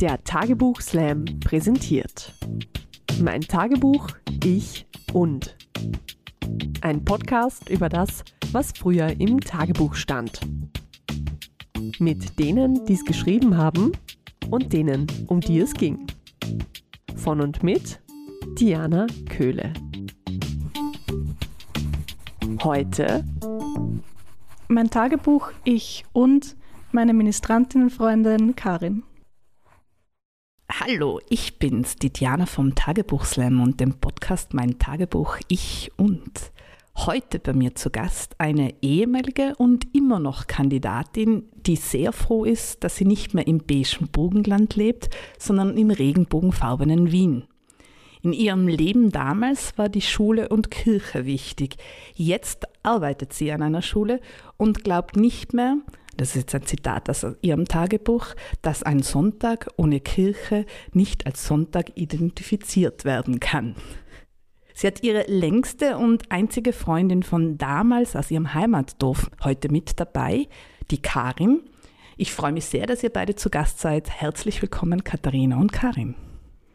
Der Tagebuch Slam präsentiert. Mein Tagebuch, ich und. Ein Podcast über das, was früher im Tagebuch stand. Mit denen, die es geschrieben haben und denen, um die es ging. Von und mit Diana Köhle. Heute mein Tagebuch, ich und meine Ministrantinnenfreundin Karin. Hallo, ich bin's, die Diana vom Tagebuchslam und dem Podcast Mein Tagebuch Ich und. Heute bei mir zu Gast eine ehemalige und immer noch Kandidatin, die sehr froh ist, dass sie nicht mehr im beigen Burgenland lebt, sondern im regenbogenfarbenen Wien. In ihrem Leben damals war die Schule und Kirche wichtig. Jetzt arbeitet sie an einer Schule und glaubt nicht mehr, das ist jetzt ein Zitat aus ihrem Tagebuch, dass ein Sonntag ohne Kirche nicht als Sonntag identifiziert werden kann. Sie hat ihre längste und einzige Freundin von damals aus ihrem Heimatdorf heute mit dabei, die Karin. Ich freue mich sehr, dass ihr beide zu Gast seid. Herzlich willkommen, Katharina und Karin.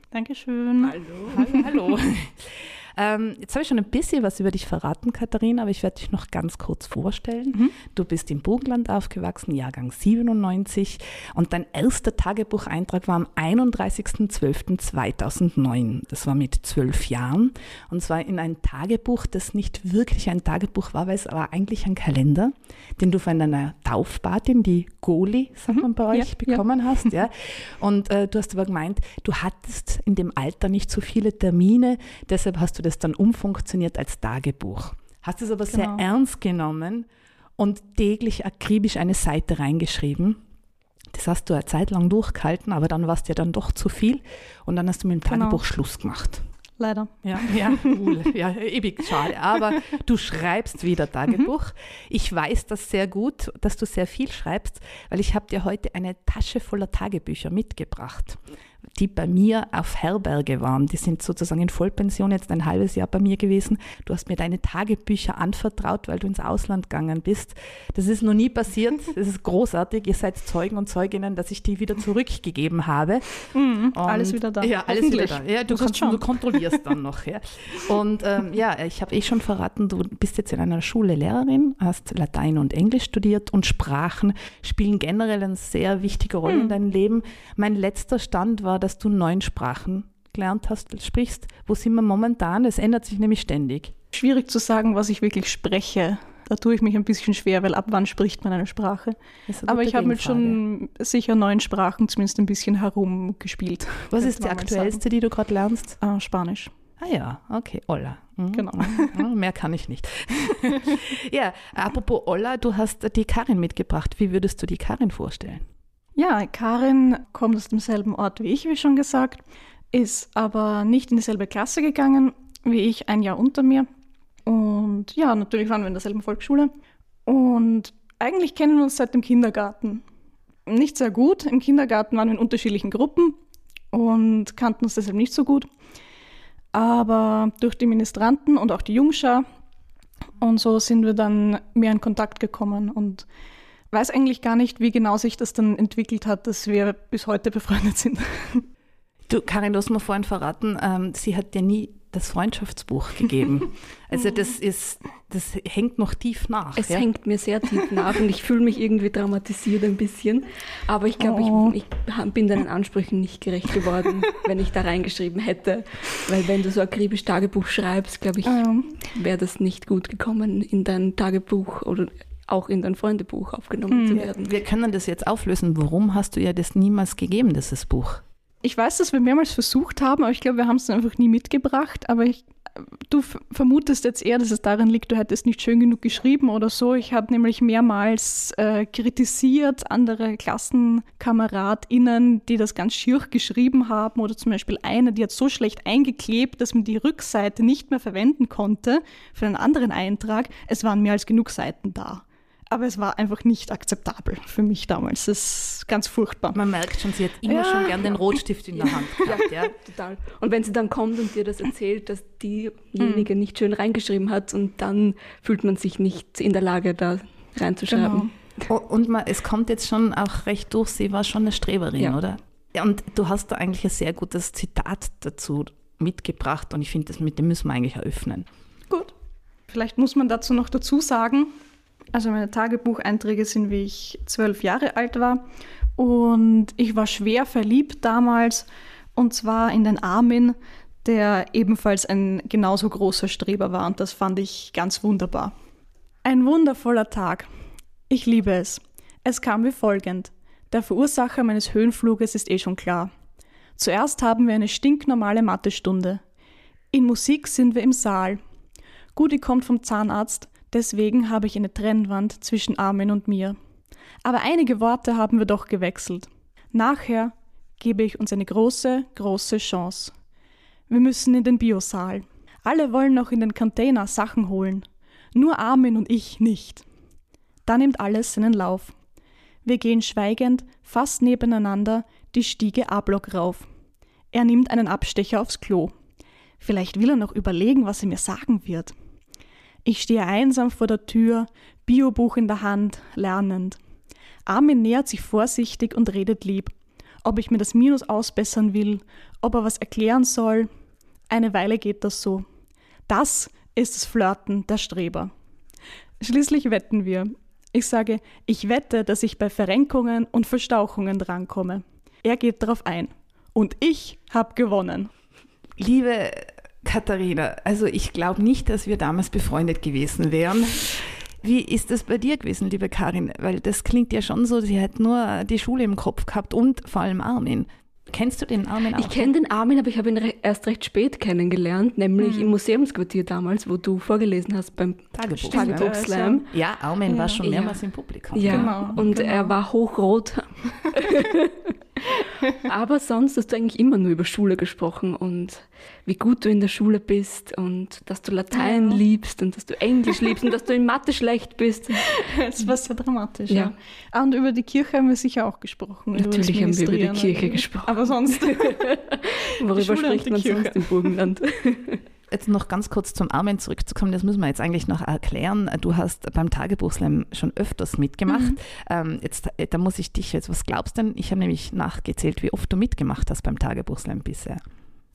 Dankeschön. Hallo. Hallo, hallo. Ähm, jetzt habe ich schon ein bisschen was über dich verraten, Katharina, aber ich werde dich noch ganz kurz vorstellen. Mhm. Du bist im Burgenland aufgewachsen, Jahrgang 97 und dein erster Tagebucheintrag war am 31.12.2009. Das war mit zwölf Jahren und zwar in ein Tagebuch, das nicht wirklich ein Tagebuch war, weil es war eigentlich ein Kalender, den du von deiner Taufpatin, die Goli, sagt mhm. man bei euch, ja, bekommen ja. hast. Ja? Und äh, du hast aber gemeint, du hattest in dem Alter nicht so viele Termine, deshalb hast du du das dann umfunktioniert als Tagebuch. Hast es aber genau. sehr ernst genommen und täglich akribisch eine Seite reingeschrieben. Das hast du eine Zeit lang durchgehalten, aber dann war es dir dann doch zu viel und dann hast du mit dem genau. Tagebuch Schluss gemacht. Leider. Ja, ja, cool. ja, ewig schade. Aber du schreibst wieder Tagebuch. Mhm. Ich weiß das sehr gut, dass du sehr viel schreibst, weil ich habe dir heute eine Tasche voller Tagebücher mitgebracht die bei mir auf Herberge waren. Die sind sozusagen in Vollpension jetzt ein halbes Jahr bei mir gewesen. Du hast mir deine Tagebücher anvertraut, weil du ins Ausland gegangen bist. Das ist noch nie passiert. Das ist großartig. Ihr seid Zeugen und Zeuginnen, dass ich die wieder zurückgegeben habe. Mhm, alles wieder da. Ja, alles wieder da. Ja, du, kannst, du kontrollierst dann noch. Ja. Und ähm, ja, ich habe eh schon verraten, du bist jetzt in einer Schule Lehrerin, hast Latein und Englisch studiert und Sprachen spielen generell eine sehr wichtige Rolle mhm. in deinem Leben. Mein letzter Stand war, war, dass du neun Sprachen gelernt hast, sprichst. Wo sind wir momentan? Es ändert sich nämlich ständig. Schwierig zu sagen, was ich wirklich spreche. Da tue ich mich ein bisschen schwer, weil ab wann spricht man eine Sprache? Eine Aber ich habe mit schon sicher neun Sprachen zumindest ein bisschen herumgespielt. Was ist die aktuellste, die du gerade lernst? Ah, Spanisch. Ah ja, okay, Olla. Mhm. Genau. Ja, mehr kann ich nicht. ja, apropos Olla, du hast die Karin mitgebracht. Wie würdest du die Karin vorstellen? Ja, Karin kommt aus demselben Ort wie ich, wie schon gesagt, ist aber nicht in dieselbe Klasse gegangen wie ich, ein Jahr unter mir. Und ja, natürlich waren wir in derselben Volksschule. Und eigentlich kennen wir uns seit dem Kindergarten. Nicht sehr gut. Im Kindergarten waren wir in unterschiedlichen Gruppen und kannten uns deshalb nicht so gut. Aber durch die Ministranten und auch die Jungschar und so sind wir dann mehr in Kontakt gekommen. Und weiß eigentlich gar nicht, wie genau sich das dann entwickelt hat, dass wir bis heute befreundet sind. Du, Karin, du hast mir vorhin verraten, ähm, sie hat dir nie das Freundschaftsbuch gegeben. Also das ist, das hängt noch tief nach. Es ja? hängt mir sehr tief nach und ich fühle mich irgendwie traumatisiert ein bisschen. Aber ich glaube, oh. ich, ich, bin deinen Ansprüchen nicht gerecht geworden, wenn ich da reingeschrieben hätte. Weil wenn du so akribisch Tagebuch schreibst, glaube ich, wäre das nicht gut gekommen in dein Tagebuch oder auch in dein Freundebuch aufgenommen mhm. zu werden. Wir können das jetzt auflösen. Warum hast du ihr das niemals gegeben, dieses Buch? Ich weiß, dass wir mehrmals versucht haben, aber ich glaube, wir haben es einfach nie mitgebracht. Aber ich, du vermutest jetzt eher, dass es daran liegt, du hättest nicht schön genug geschrieben oder so. Ich habe nämlich mehrmals äh, kritisiert andere KlassenkameradInnen, die das ganz schier geschrieben haben. Oder zum Beispiel eine, die hat so schlecht eingeklebt, dass man die Rückseite nicht mehr verwenden konnte für einen anderen Eintrag. Es waren mehr als genug Seiten da aber es war einfach nicht akzeptabel für mich damals. Das ist ganz furchtbar. Man merkt schon, sie hat immer ja. schon gern den Rotstift in der Hand gehabt. ja, total. Und wenn sie dann kommt und dir das erzählt, dass diejenige mhm. nicht schön reingeschrieben hat und dann fühlt man sich nicht in der Lage, da reinzuschreiben. Genau. Oh, und man, es kommt jetzt schon auch recht durch, sie war schon eine Streberin, ja. oder? Ja, und du hast da eigentlich ein sehr gutes Zitat dazu mitgebracht und ich finde, mit dem müssen wir eigentlich eröffnen. Gut. Vielleicht muss man dazu noch dazu sagen, also meine Tagebucheinträge sind, wie ich zwölf Jahre alt war und ich war schwer verliebt damals und zwar in den Armin, der ebenfalls ein genauso großer Streber war und das fand ich ganz wunderbar. Ein wundervoller Tag. Ich liebe es. Es kam wie folgend. Der Verursacher meines Höhenfluges ist eh schon klar. Zuerst haben wir eine stinknormale Mathestunde. In Musik sind wir im Saal. Gudi kommt vom Zahnarzt, deswegen habe ich eine Trennwand zwischen Armin und mir. Aber einige Worte haben wir doch gewechselt. Nachher gebe ich uns eine große, große Chance. Wir müssen in den Biosaal. Alle wollen noch in den Container Sachen holen. Nur Armin und ich nicht. Da nimmt alles seinen Lauf. Wir gehen schweigend, fast nebeneinander, die Stiege A-Block rauf. Er nimmt einen Abstecher aufs Klo. Vielleicht will er noch überlegen, was er mir sagen wird. Ich stehe einsam vor der Tür, Biobuch in der Hand, lernend. Armin nähert sich vorsichtig und redet lieb. Ob ich mir das Minus ausbessern will, ob er was erklären soll. Eine Weile geht das so. Das ist das Flirten der Streber. Schließlich wetten wir. Ich sage, ich wette, dass ich bei Verrenkungen und Verstauchungen drankomme. Er geht darauf ein. Und ich habe gewonnen. Liebe Katharina, also ich glaube nicht, dass wir damals befreundet gewesen wären. Wie ist das bei dir gewesen, liebe Karin? Weil das klingt ja schon so, sie hat nur die Schule im Kopf gehabt und vor allem Armin. Kennst du den Armin auch? Ich kenne den Armin, aber ich habe ihn re erst recht spät kennengelernt, nämlich mhm. im Museumsquartier damals, wo du vorgelesen hast beim Tagebuch, Tagebuch Slam. Ja, Armin ja. war schon mehrmals ja. im Publikum. Ja, genau, und genau. er war hochrot. Aber sonst hast du eigentlich immer nur über Schule gesprochen und wie gut du in der Schule bist und dass du Latein ja. liebst und dass du Englisch liebst und dass du in Mathe schlecht bist. Das war sehr dramatisch, ja. ja. Ah, und über die Kirche haben wir sicher auch gesprochen. Natürlich haben wir über die Kirche gesprochen. Aber sonst. Worüber spricht man Kirche. sonst im Burgenland? Jetzt noch ganz kurz zum Armin zurückzukommen, das müssen wir jetzt eigentlich noch erklären. Du hast beim Tagebuchslam schon öfters mitgemacht. Mhm. Ähm, jetzt, da muss ich dich jetzt, was glaubst du denn? Ich habe nämlich nachgezählt, wie oft du mitgemacht hast beim Tagebuchslam bisher.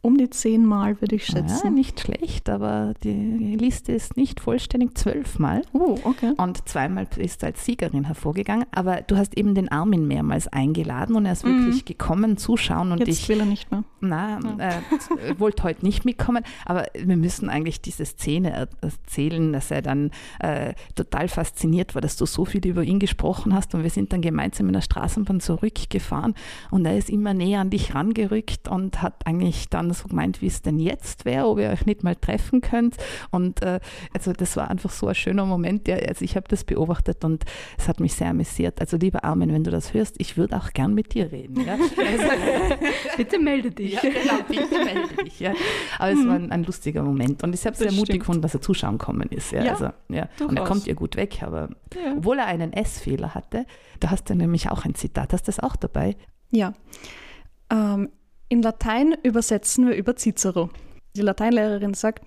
Um die zehnmal würde ich schätzen. Ja, nicht schlecht, aber die Liste ist nicht vollständig zwölfmal. Oh, okay. Und zweimal ist als Siegerin hervorgegangen. Aber du hast eben den Armin mehrmals eingeladen und er ist mhm. wirklich gekommen, zuschauen. Und Jetzt ich will er nicht mehr. Na, ja. äh, wollte heute nicht mitkommen. Aber wir müssen eigentlich diese Szene erzählen, dass er dann äh, total fasziniert war, dass du so viel über ihn gesprochen hast. Und wir sind dann gemeinsam in der Straßenbahn zurückgefahren und er ist immer näher an dich rangerückt und hat eigentlich dann so gemeint, wie es denn jetzt wäre, ob ihr euch nicht mal treffen könnt. Und äh, also das war einfach so ein schöner Moment. Ja, also ich habe das beobachtet und es hat mich sehr amüsiert. Also lieber Armin, wenn du das hörst, ich würde auch gern mit dir reden. Ja? Also, bitte melde dich. Ja, genau, bitte melde dich. Ja. Aber es war ein, ein lustiger Moment und ich habe es sehr mutig gefunden, dass er zuschauen gekommen ist. Ja, ja, also, ja. Und er kommt ihr gut weg, aber ja. obwohl er einen S-Fehler hatte, da hast du nämlich auch ein Zitat. Hast du das auch dabei? Ja. Ähm, in Latein übersetzen wir über Cicero. Die Lateinlehrerin sagt,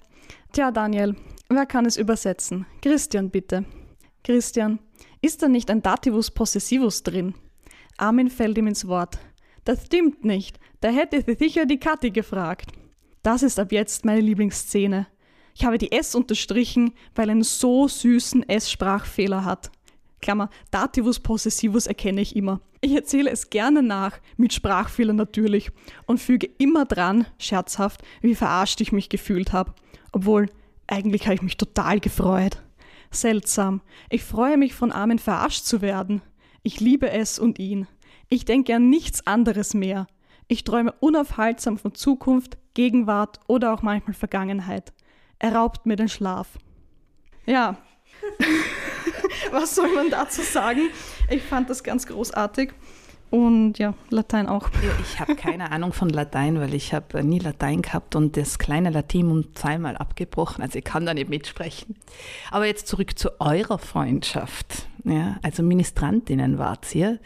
Tja, Daniel, wer kann es übersetzen? Christian, bitte. Christian, ist da nicht ein Dativus Possessivus drin? Armin fällt ihm ins Wort. Das stimmt nicht. Da hätte sie sicher die Kathi gefragt. Das ist ab jetzt meine Lieblingsszene. Ich habe die S unterstrichen, weil einen so süßen S-Sprachfehler hat. Klammer, Dativus Possessivus erkenne ich immer. Ich erzähle es gerne nach, mit Sprachfehlern natürlich, und füge immer dran, scherzhaft, wie verarscht ich mich gefühlt habe. Obwohl, eigentlich habe ich mich total gefreut. Seltsam. Ich freue mich, von Armin verarscht zu werden. Ich liebe es und ihn. Ich denke an nichts anderes mehr. Ich träume unaufhaltsam von Zukunft, Gegenwart oder auch manchmal Vergangenheit. Er raubt mir den Schlaf. Ja, was soll man dazu sagen? Ich fand das ganz großartig. Und ja, Latein auch. Ich habe keine Ahnung von Latein, weil ich habe nie Latein gehabt und das kleine Latinum zweimal abgebrochen. Also ich kann da nicht mitsprechen. Aber jetzt zurück zu eurer Freundschaft. Ja, also Ministrantinnen wart ihr.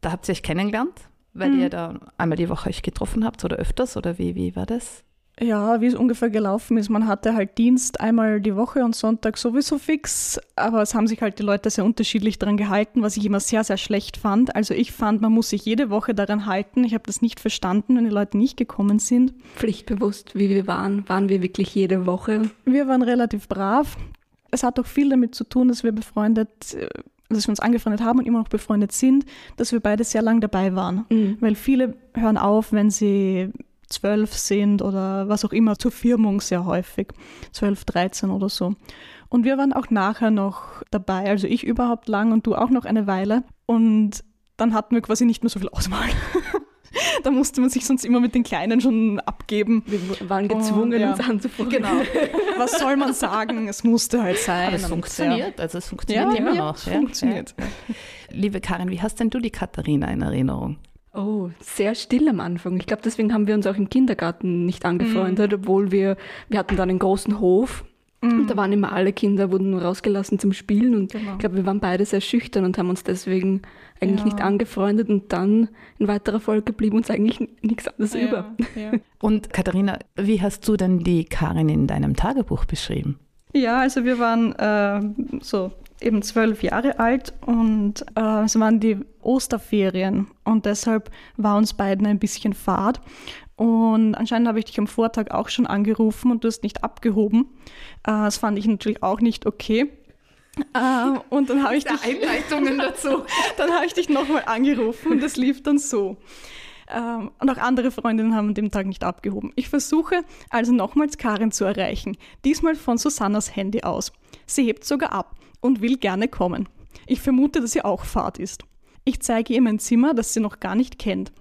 Da habt ihr euch kennengelernt, weil mhm. ihr da einmal die Woche euch getroffen habt oder öfters oder wie, wie war das? Ja, wie es ungefähr gelaufen ist. Man hatte halt Dienst einmal die Woche und Sonntag sowieso fix, aber es haben sich halt die Leute sehr unterschiedlich daran gehalten, was ich immer sehr, sehr schlecht fand. Also ich fand, man muss sich jede Woche daran halten. Ich habe das nicht verstanden, wenn die Leute nicht gekommen sind. Pflichtbewusst, wie wir waren, waren wir wirklich jede Woche. Wir waren relativ brav. Es hat auch viel damit zu tun, dass wir befreundet äh, dass wir uns angefreundet haben und immer noch befreundet sind, dass wir beide sehr lang dabei waren. Mhm. Weil viele hören auf, wenn sie zwölf sind oder was auch immer, zur Firmung sehr häufig. Zwölf, dreizehn oder so. Und wir waren auch nachher noch dabei, also ich überhaupt lang und du auch noch eine Weile. Und dann hatten wir quasi nicht mehr so viel Auswahl. da musste man sich sonst immer mit den Kleinen schon abgeben. Wir waren gezwungen, Und, ja. uns anzufreuen. Genau. Was soll man sagen? Es musste halt sein. Aber es funktioniert, also es funktioniert Ja, immer noch. es funktioniert. Liebe Karin, wie hast denn du die Katharina in Erinnerung? Oh, sehr still am Anfang. Ich glaube, deswegen haben wir uns auch im Kindergarten nicht angefreundet, Mhm. obwohl wir, wir hatten dann einen großen Hof und da waren immer alle Kinder, wurden nur rausgelassen zum Spielen und Genau. ich glaube, wir waren beide sehr schüchtern und haben uns deswegen eigentlich Ja. nicht angefreundet und dann in weiterer Folge blieb uns eigentlich nichts anderes über. Ja, ja. Und Katharina, wie hast du denn die Karin in deinem Tagebuch beschrieben? Ja, also wir waren äh, so eben zwölf Jahre alt und äh, es waren die Osterferien und deshalb war uns beiden ein bisschen fad. Und anscheinend habe ich dich am Vortag auch schon angerufen und du hast nicht abgehoben. Äh, das fand ich natürlich auch nicht okay. Äh, und dann habe ich dich Einleitungen dazu. dann habe ich dich nochmal angerufen und das lief dann so. Ähm, und auch andere Freundinnen haben an dem Tag nicht abgehoben. Ich versuche also nochmals Karin zu erreichen, diesmal von Susannas Handy aus. Sie hebt sogar ab und will gerne kommen. Ich vermute, dass sie auch Fahrt ist. Ich zeige ihr mein Zimmer, das sie noch gar nicht kennt.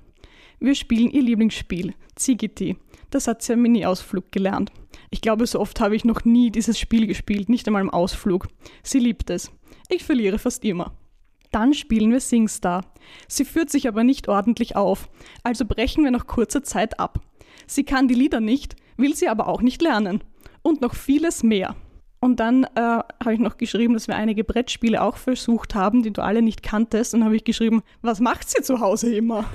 Wir spielen ihr Lieblingsspiel, Zigiti. Das hat sie am Mini-Ausflug gelernt. Ich glaube, so oft habe ich noch nie dieses Spiel gespielt, nicht einmal im Ausflug. Sie liebt es. Ich verliere fast immer. Dann spielen wir SingStar. Sie führt sich aber nicht ordentlich auf, also brechen wir nach kurzer Zeit ab. Sie kann die Lieder nicht, will sie aber auch nicht lernen. Und noch vieles mehr. Und dann äh, habe ich noch geschrieben, dass wir einige Brettspiele auch versucht haben, die du alle nicht kanntest. Und habe ich geschrieben, was macht sie zu Hause immer?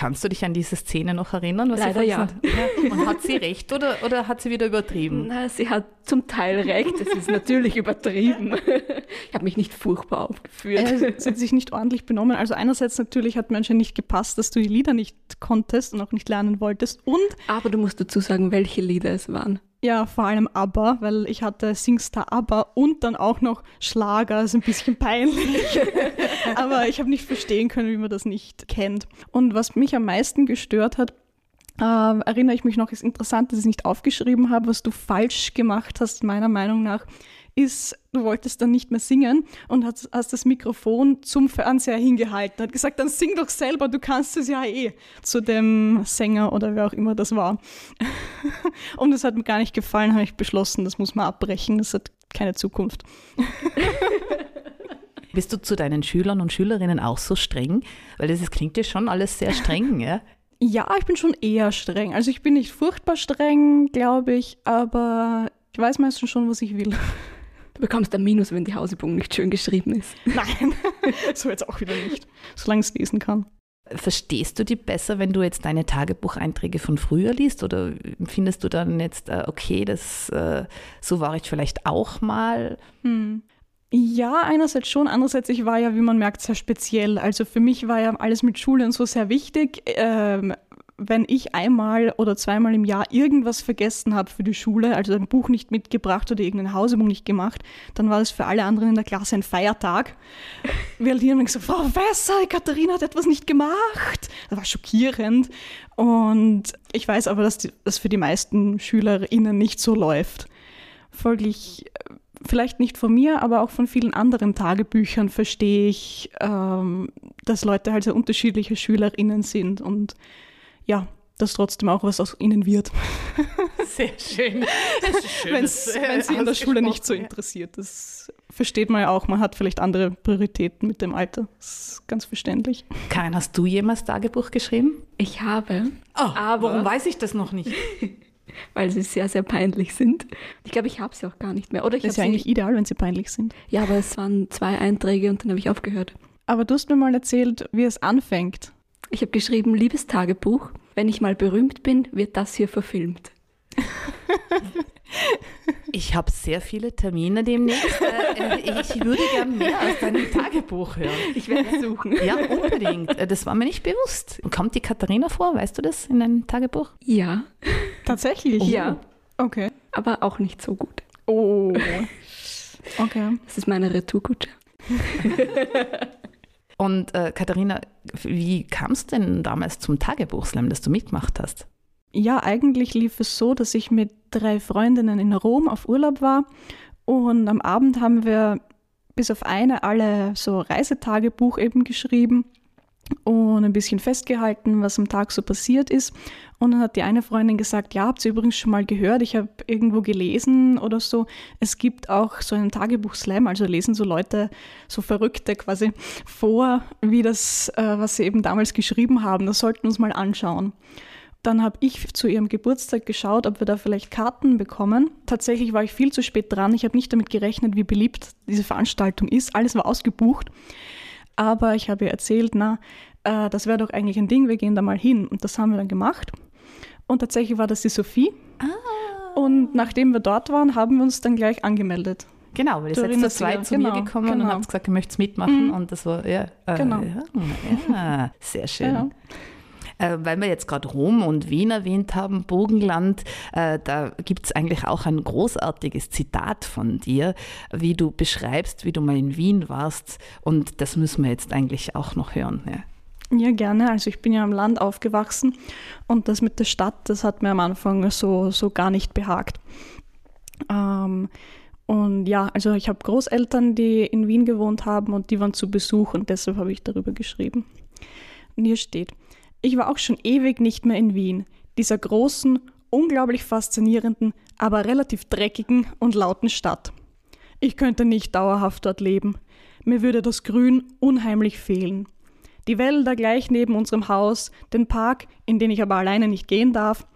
Kannst du dich an diese Szene noch erinnern? Leider ja. hat? Und hat sie recht oder, oder hat sie wieder übertrieben? Na, sie hat zum Teil recht, es ist natürlich übertrieben. Ich habe mich nicht furchtbar aufgeführt. Äh, sie hat sich nicht ordentlich benommen. Also einerseits natürlich hat mir anscheinend nicht gepasst, dass du die Lieder nicht konntest und auch nicht lernen wolltest. Und Aber du musst dazu sagen, welche Lieder es waren. Ja, vor allem ABBA, weil ich hatte Singstar ABBA und dann auch noch Schlager, ist ein bisschen peinlich. Aber ich habe nicht verstehen können, wie man das nicht kennt. Und was mich am meisten gestört hat, äh, erinnere ich mich noch, ist interessant, dass ich es nicht aufgeschrieben habe, was du falsch gemacht hast, meiner Meinung nach, ist, du wolltest dann nicht mehr singen und hast, hast das Mikrofon zum Fernseher hingehalten. Hat gesagt, dann sing doch selber, du kannst es ja eh, zu dem Sänger oder wer auch immer das war. und das hat mir gar nicht gefallen, habe ich beschlossen, das muss man abbrechen, das hat keine Zukunft. Bist du zu deinen Schülern und Schülerinnen auch so streng? Weil das ist, klingt ja schon alles sehr streng, ja? Ja, ich bin schon eher streng. Also ich bin nicht furchtbar streng, glaube ich, aber ich weiß meistens schon, was ich will. Du bekommst ein Minus, wenn die Hausübung nicht schön geschrieben ist. Nein, so jetzt auch wieder nicht, solange ich es lesen kann. Verstehst du die besser, wenn du jetzt deine Tagebucheinträge von früher liest? Oder findest du dann jetzt, äh, okay, das, äh, so war ich vielleicht auch mal? Hm. Ja, einerseits schon, andererseits, ich war ja, wie man merkt, sehr speziell. Also für mich war ja alles mit Schule und so sehr wichtig. Ähm, wenn ich einmal oder zweimal im Jahr irgendwas vergessen habe für die Schule, also ein Buch nicht mitgebracht oder irgendeine Hausübung nicht gemacht, dann war das für alle anderen in der Klasse ein Feiertag. Wir haben dann gesagt, Frau Professor, Katharina hat etwas nicht gemacht. Das war schockierend. Und ich weiß aber, dass das für die meisten SchülerInnen nicht so läuft. Folglich äh, vielleicht nicht von mir, aber auch von vielen anderen Tagebüchern verstehe ich, ähm, dass Leute halt sehr unterschiedliche SchülerInnen sind und ja, dass trotzdem auch was aus ihnen wird, Sehr schön. wenn sie in der Schule nicht so interessiert. Das versteht man ja auch. Man hat vielleicht andere Prioritäten mit dem Alter. Das ist ganz verständlich. Karin, hast du jemals Tagebuch geschrieben? Ich habe, Oh, Aber- warum weiß ich das noch nicht? weil sie sehr, sehr peinlich sind. Ich glaube, ich habe sie auch gar nicht mehr. Oder ich Das ist ja eigentlich ideal, wenn sie peinlich sind. ja, aber es waren zwei Einträge und dann habe ich aufgehört. Aber du hast mir mal erzählt, wie es anfängt. Ich habe geschrieben, liebes Tagebuch, wenn ich mal berühmt bin, wird das hier verfilmt. Ich habe sehr viele Termine demnächst. Äh, ich würde gerne mehr aus deinem Tagebuch hören. Ich werde es suchen. Ja, unbedingt. Äh, das war mir nicht bewusst. Kommt die Katharina vor? Weißt du das in deinem Tagebuch? Ja. Tatsächlich? Ja. Okay. Aber auch nicht so gut. Oh. Okay. Das ist meine Retourkutsche. Und äh, Katharina, wie kam es denn damals zum Tagebuchslam, das du mitgemacht hast? Ja, eigentlich lief es so, dass ich mit drei Freundinnen in Rom auf Urlaub war und am Abend haben wir bis auf eine alle so Reisetagebuch eben geschrieben und ein bisschen festgehalten, was am Tag so passiert ist. Und dann hat die eine Freundin gesagt, ja, habt ihr übrigens schon mal gehört, ich habe irgendwo gelesen oder so, es gibt auch so einen Tagebuch-Slam, also lesen so Leute, so Verrückte quasi vor, wie das, äh, was sie eben damals geschrieben haben. Das sollten wir uns mal anschauen. Dann habe ich zu ihrem Geburtstag geschaut, ob wir da vielleicht Karten bekommen. Tatsächlich war ich viel zu spät dran. Ich habe nicht damit gerechnet, wie beliebt diese Veranstaltung ist. Alles war ausgebucht. Aber ich habe ihr erzählt, na, äh, das wäre doch eigentlich ein Ding, wir gehen da mal hin. Und das haben wir dann gemacht. Und tatsächlich war das die Sophie. Ah. Und nachdem wir dort waren, haben wir uns dann gleich angemeldet. Genau, weil ihr seid zu zweit zu genau, mir gekommen und genau. habt gesagt, ihr möchtet mitmachen. Mhm. Und das war, ja, äh, Genau. ja, ja sehr schön. Ja. Äh, weil wir jetzt gerade Rom und Wien erwähnt haben, Burgenland, äh, da gibt es eigentlich auch ein großartiges Zitat von dir, wie du beschreibst, wie du mal in Wien warst. Und das müssen wir jetzt eigentlich auch noch hören. Ja. Ja, gerne. Also ich bin ja am Land aufgewachsen und das mit der Stadt, das hat mir am Anfang so, so gar nicht behagt. Ähm, und ja, also ich habe Großeltern, die in Wien gewohnt haben und die waren zu Besuch und deshalb habe ich darüber geschrieben. Und hier steht, ich war auch schon ewig nicht mehr in Wien, dieser großen, unglaublich faszinierenden, aber relativ dreckigen und lauten Stadt. Ich könnte nicht dauerhaft dort leben. Mir würde das Grün unheimlich fehlen. Die Wälder gleich neben unserem Haus, den Park, in den ich aber alleine nicht gehen darf,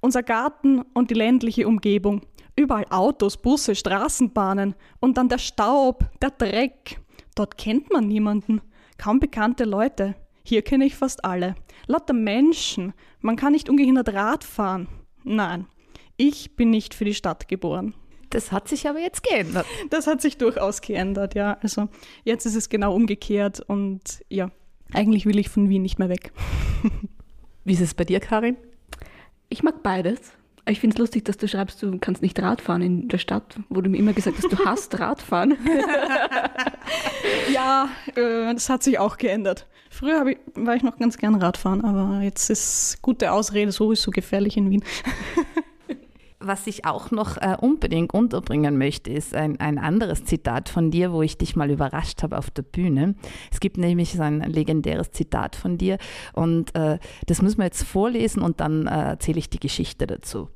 unser Garten und die ländliche Umgebung. Überall Autos, Busse, Straßenbahnen und dann der Staub, der Dreck. Dort kennt man niemanden, kaum bekannte Leute. Hier kenne ich fast alle. Lauter Menschen. Man kann nicht ungehindert Rad fahren. Nein, ich bin nicht für die Stadt geboren. Das hat sich aber jetzt geändert. Das hat sich durchaus geändert, ja. Also jetzt ist es genau umgekehrt und ja, eigentlich will ich von Wien nicht mehr weg. Wie ist es bei dir, Karin? Ich mag beides. Ich finde es lustig, dass du schreibst, du kannst nicht Radfahren in der Stadt. Wurde mir immer gesagt, dass du hast Radfahren. Ja, äh, das hat sich auch geändert. Früher ich, war ich noch ganz gern Radfahren, aber jetzt ist gute Ausrede sowieso gefährlich in Wien. Was ich auch noch äh, unbedingt unterbringen möchte, ist ein, ein anderes Zitat von dir, wo ich dich mal überrascht habe auf der Bühne. Es gibt nämlich so ein legendäres Zitat von dir und äh, das müssen wir jetzt vorlesen und dann äh, erzähle ich die Geschichte dazu.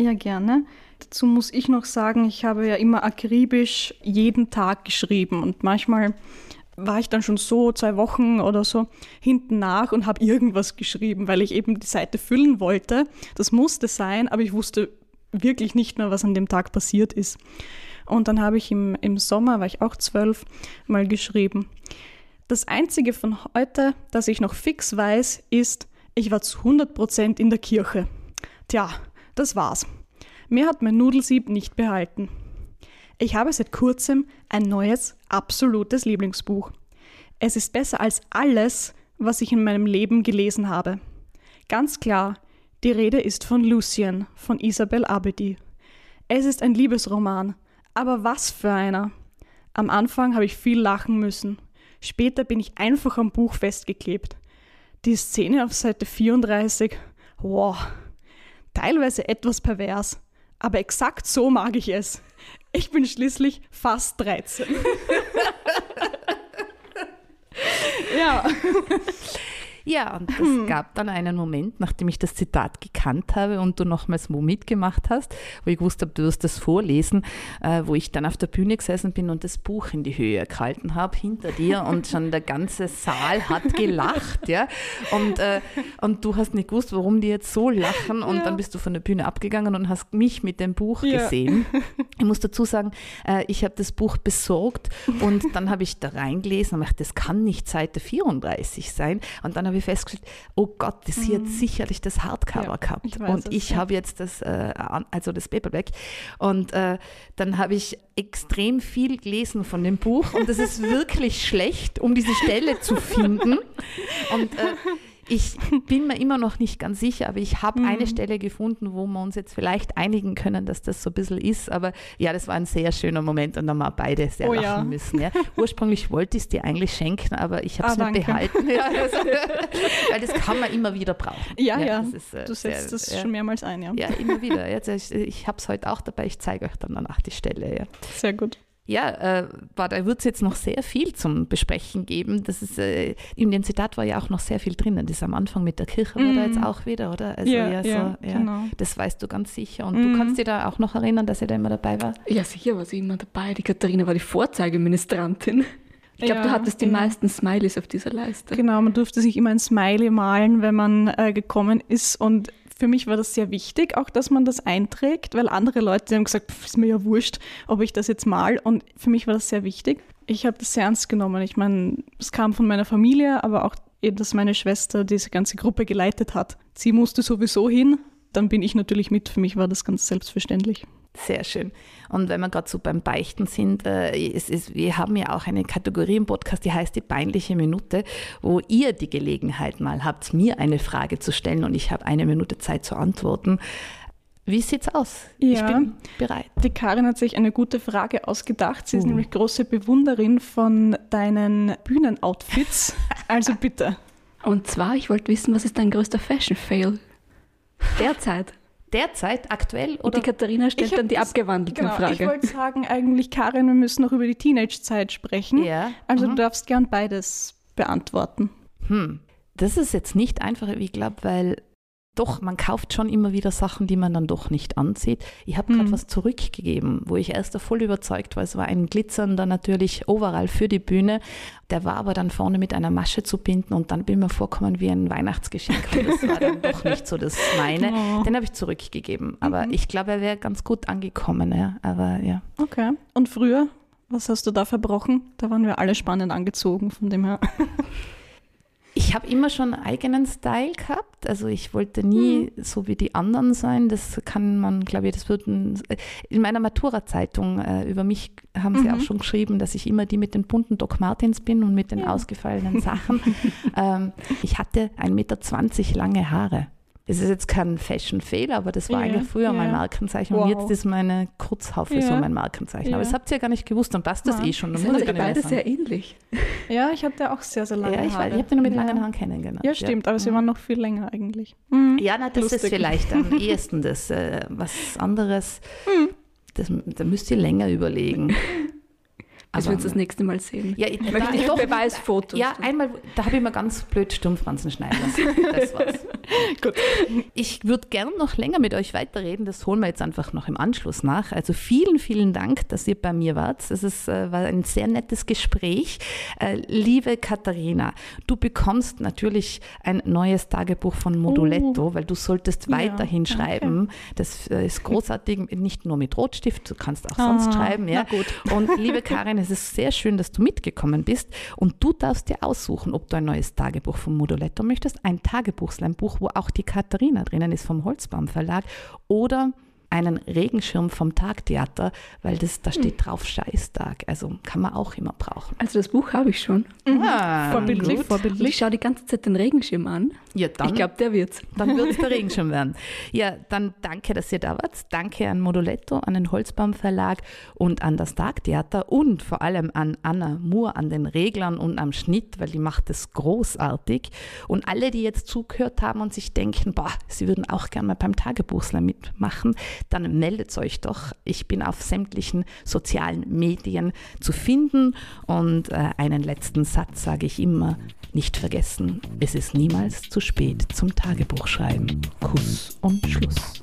Ja, gerne. Dazu muss ich noch sagen, ich habe ja immer akribisch jeden Tag geschrieben und manchmal war ich dann schon so zwei Wochen oder so hinten nach und habe irgendwas geschrieben, weil ich eben die Seite füllen wollte. Das musste sein, aber ich wusste wirklich nicht mehr, was an dem Tag passiert ist. Und dann habe ich im, im Sommer, war ich auch zwölf, mal geschrieben. Das Einzige von heute, das ich noch fix weiß, ist, ich war zu 100% in der Kirche. Tja, das war's. Mir hat mein Nudelsieb nicht behalten. Ich habe seit kurzem ein neues, absolutes Lieblingsbuch. Es ist besser als alles, was ich in meinem Leben gelesen habe. Ganz klar, die Rede ist von Lucien von Isabel Abedi. Es ist ein Liebesroman, aber was für einer. Am Anfang habe ich viel lachen müssen. Später bin ich einfach am Buch festgeklebt. Die Szene auf Seite 34, wow, teilweise etwas pervers, aber exakt so mag ich es. Ich bin schließlich fast 13. ja. Ja, und es gab dann einen Moment, nachdem ich das Zitat gekannt habe und du nochmals wo mitgemacht hast, wo ich gewusst habe, du wirst das vorlesen, äh, wo ich dann auf der Bühne gesessen bin und das Buch in die Höhe gehalten habe, hinter dir und schon der ganze Saal hat gelacht, ja. Und, äh, und du hast nicht gewusst, warum die jetzt so lachen und Ja. dann bist du von der Bühne abgegangen und hast mich mit dem Buch Ja. gesehen. Ich muss dazu sagen, äh, ich habe das Buch besorgt und dann habe ich da reingelesen und dachte, das kann nicht Seite 34 sein. Und dann habe habe ich festgestellt, oh Gott, das hier hat sicherlich das Hardcover Ja, gehabt. ich und es, ich ja. habe jetzt das, äh, also das Paperback. Und äh, dann habe ich extrem viel gelesen von dem Buch und das ist wirklich schlecht, um diese Stelle zu finden. Und äh, ich bin mir immer noch nicht ganz sicher, aber ich habe eine Stelle gefunden, wo wir uns jetzt vielleicht einigen können, dass das so ein bisschen ist. Aber ja, das war ein sehr schöner Moment und da haben wir beide sehr Oh lachen ja. müssen. Ja. Ursprünglich wollte ich es dir eigentlich schenken, aber ich habe es Ah, nicht danke. behalten. Ja, also, weil das kann man immer wieder brauchen. Ja, ja, das ist, äh, du setzt sehr- das schon mehrmals ein, ja. Ja, immer wieder. Jetzt, ich ich habe es heute auch dabei, ich zeige euch dann danach die Stelle. Ja. Sehr gut. Ja, äh, war, da wird es jetzt noch sehr viel zum Besprechen geben. Das ist, äh, in dem Zitat war ja auch noch sehr viel drinnen. Das am Anfang mit der Kirche war da jetzt auch wieder, oder? Also, Mm. Ja, ja, so, ja, ja, genau. Das weißt du ganz sicher. Und Mhm. du kannst dir da auch noch erinnern, dass er da immer dabei war? Ja, sicher war sie immer dabei. Die Katharina war die Vorzeigeministrantin. Ich glaube, du Ja, hattest die ja. meisten Smileys auf dieser Leiste. Genau, man durfte sich immer ein Smiley malen, wenn man äh, gekommen ist. Und für mich war das sehr wichtig, auch dass man das einträgt, weil andere Leute haben gesagt, "Pff, ist mir ja wurscht, ob ich das jetzt mal. Und für mich war das sehr wichtig. Ich habe das sehr ernst genommen. Ich meine, es kam von meiner Familie, aber auch dass meine Schwester diese ganze Gruppe geleitet hat. Sie musste sowieso hin, dann bin ich natürlich mit. Für mich war das ganz selbstverständlich. Sehr schön. Und wenn wir gerade so beim Beichten sind, äh, es ist, wir haben ja auch eine Kategorie im Podcast, die heißt die peinliche Minute, wo ihr die Gelegenheit mal habt, mir eine Frage zu stellen und ich habe eine Minute Zeit zu antworten. Wie sieht's aus? Ich Ja. bin bereit. Die Karin hat sich eine gute Frage ausgedacht. Sie ist Uh. nämlich große Bewunderin von deinen Bühnenoutfits. Also bitte. Und zwar, ich wollte wissen, was ist dein größter Fashion-Fail? Derzeit. Derzeit, aktuell Und oder? die Katharina stellt Ich dann die das- abgewandelte Genau, ich Frage. wollte sagen, eigentlich, Karin, wir müssen noch über die Teenage-Zeit sprechen. Ja. Also mhm. du darfst gern beides beantworten. Hm. Das ist jetzt nicht einfach, wie ich glaube, weil doch, man kauft schon immer wieder Sachen, die man dann doch nicht anzieht. Ich habe gerade Hm. was zurückgegeben, wo ich erst voll überzeugt war. Es war ein glitzernder natürlich Overall für die Bühne. Der war aber dann vorne mit einer Masche zu binden und dann bin ich mir vorkommen wie ein Weihnachtsgeschenk. Und das war dann doch nicht so das meine. Oh. Den habe ich zurückgegeben. Aber Mhm. ich glaube, er wäre ganz gut angekommen. Ja. Aber ja. Okay. Und früher, was hast du da verbrochen? Da waren wir alle spannend angezogen, von dem her. Ich habe immer schon einen eigenen Style gehabt. Also ich wollte nie so wie die anderen sein. Das kann man, glaube ich, das würden in meiner Matura-Zeitung äh, über mich haben sie Mhm. auch schon geschrieben, dass ich immer die mit den bunten Doc Martens bin und mit den Ja. ausgefallenen Sachen. ähm, ich hatte 1,20 Meter lange Haare. Es ist jetzt kein Fashion-Fehler, aber das war Ja, eigentlich früher mein ja. Markenzeichen und Wow. jetzt ist meine Kurzhaufe so Ja. mein Markenzeichen. Aber das habt ihr ja gar nicht gewusst, dann passt das eh schon. Dann Sind beide sehr ähnlich. Ja, ich hatte auch sehr, sehr lange Ja, ich, Haare. weiß, ich habe den nur mit ja. langen Haaren kennengelernt. Ja, stimmt, aber sie waren noch viel länger eigentlich. Mhm. Ja, na, das ist Lustig. vielleicht am ehesten das. Äh, was anderes, das, da müsst ihr länger überlegen. Bis wir uns das nächste Mal sehen. ja, ich, Möchte ich doch, Beweisfotos. Ja, einmal, da habe ich mir ganz blöd Stumpfranzen schneiden lassen. Das war's. Gut. Ich würde gern noch länger mit euch weiterreden. Das holen wir jetzt einfach noch im Anschluss nach. Also vielen, vielen Dank, dass ihr bei mir wart. Das ist, äh, war ein sehr nettes Gespräch. Äh, liebe Katharina, du bekommst natürlich ein neues Tagebuch von Moduletto, weil du solltest Ja, weiterhin danke. schreiben. Das äh, ist großartig, nicht nur mit Rotstift, du kannst auch sonst Ah, schreiben. Ja. gut. Und liebe Karin, es ist sehr schön, dass du mitgekommen bist und du darfst dir aussuchen, ob du ein neues Tagebuch vom Moduletto möchtest, ein Tagebuchsleimbuch, wo auch die Katharina drinnen ist vom Holzbaum Verlag oder einen Regenschirm vom Tagtheater, weil das, da steht drauf Scheißtag. Also kann man auch immer brauchen. Also das Buch habe ich schon. Ah, Vorbildlich, gut. Und ich vorbildlich. schaue die ganze Zeit den Regenschirm an. Ja, dann, Ich glaube, der wird's. dann wird es der Regenschirm werden. Ja, dann danke, dass ihr da wart. Danke an Moduletto, an den Holzbaum Verlag und an das Tagtheater und vor allem an Anna Moore, an den Reglern und am Schnitt, weil die macht es großartig. Und alle, die jetzt zugehört haben und sich denken, boah, sie würden auch gerne mal beim Tagebuchsler mitmachen, dann meldet euch doch. Ich bin auf sämtlichen sozialen Medien zu finden und äh, einen letzten Satz sage ich immer, nicht vergessen, es ist niemals zu spät zum Tagebuchschreiben. Kuss und Schluss.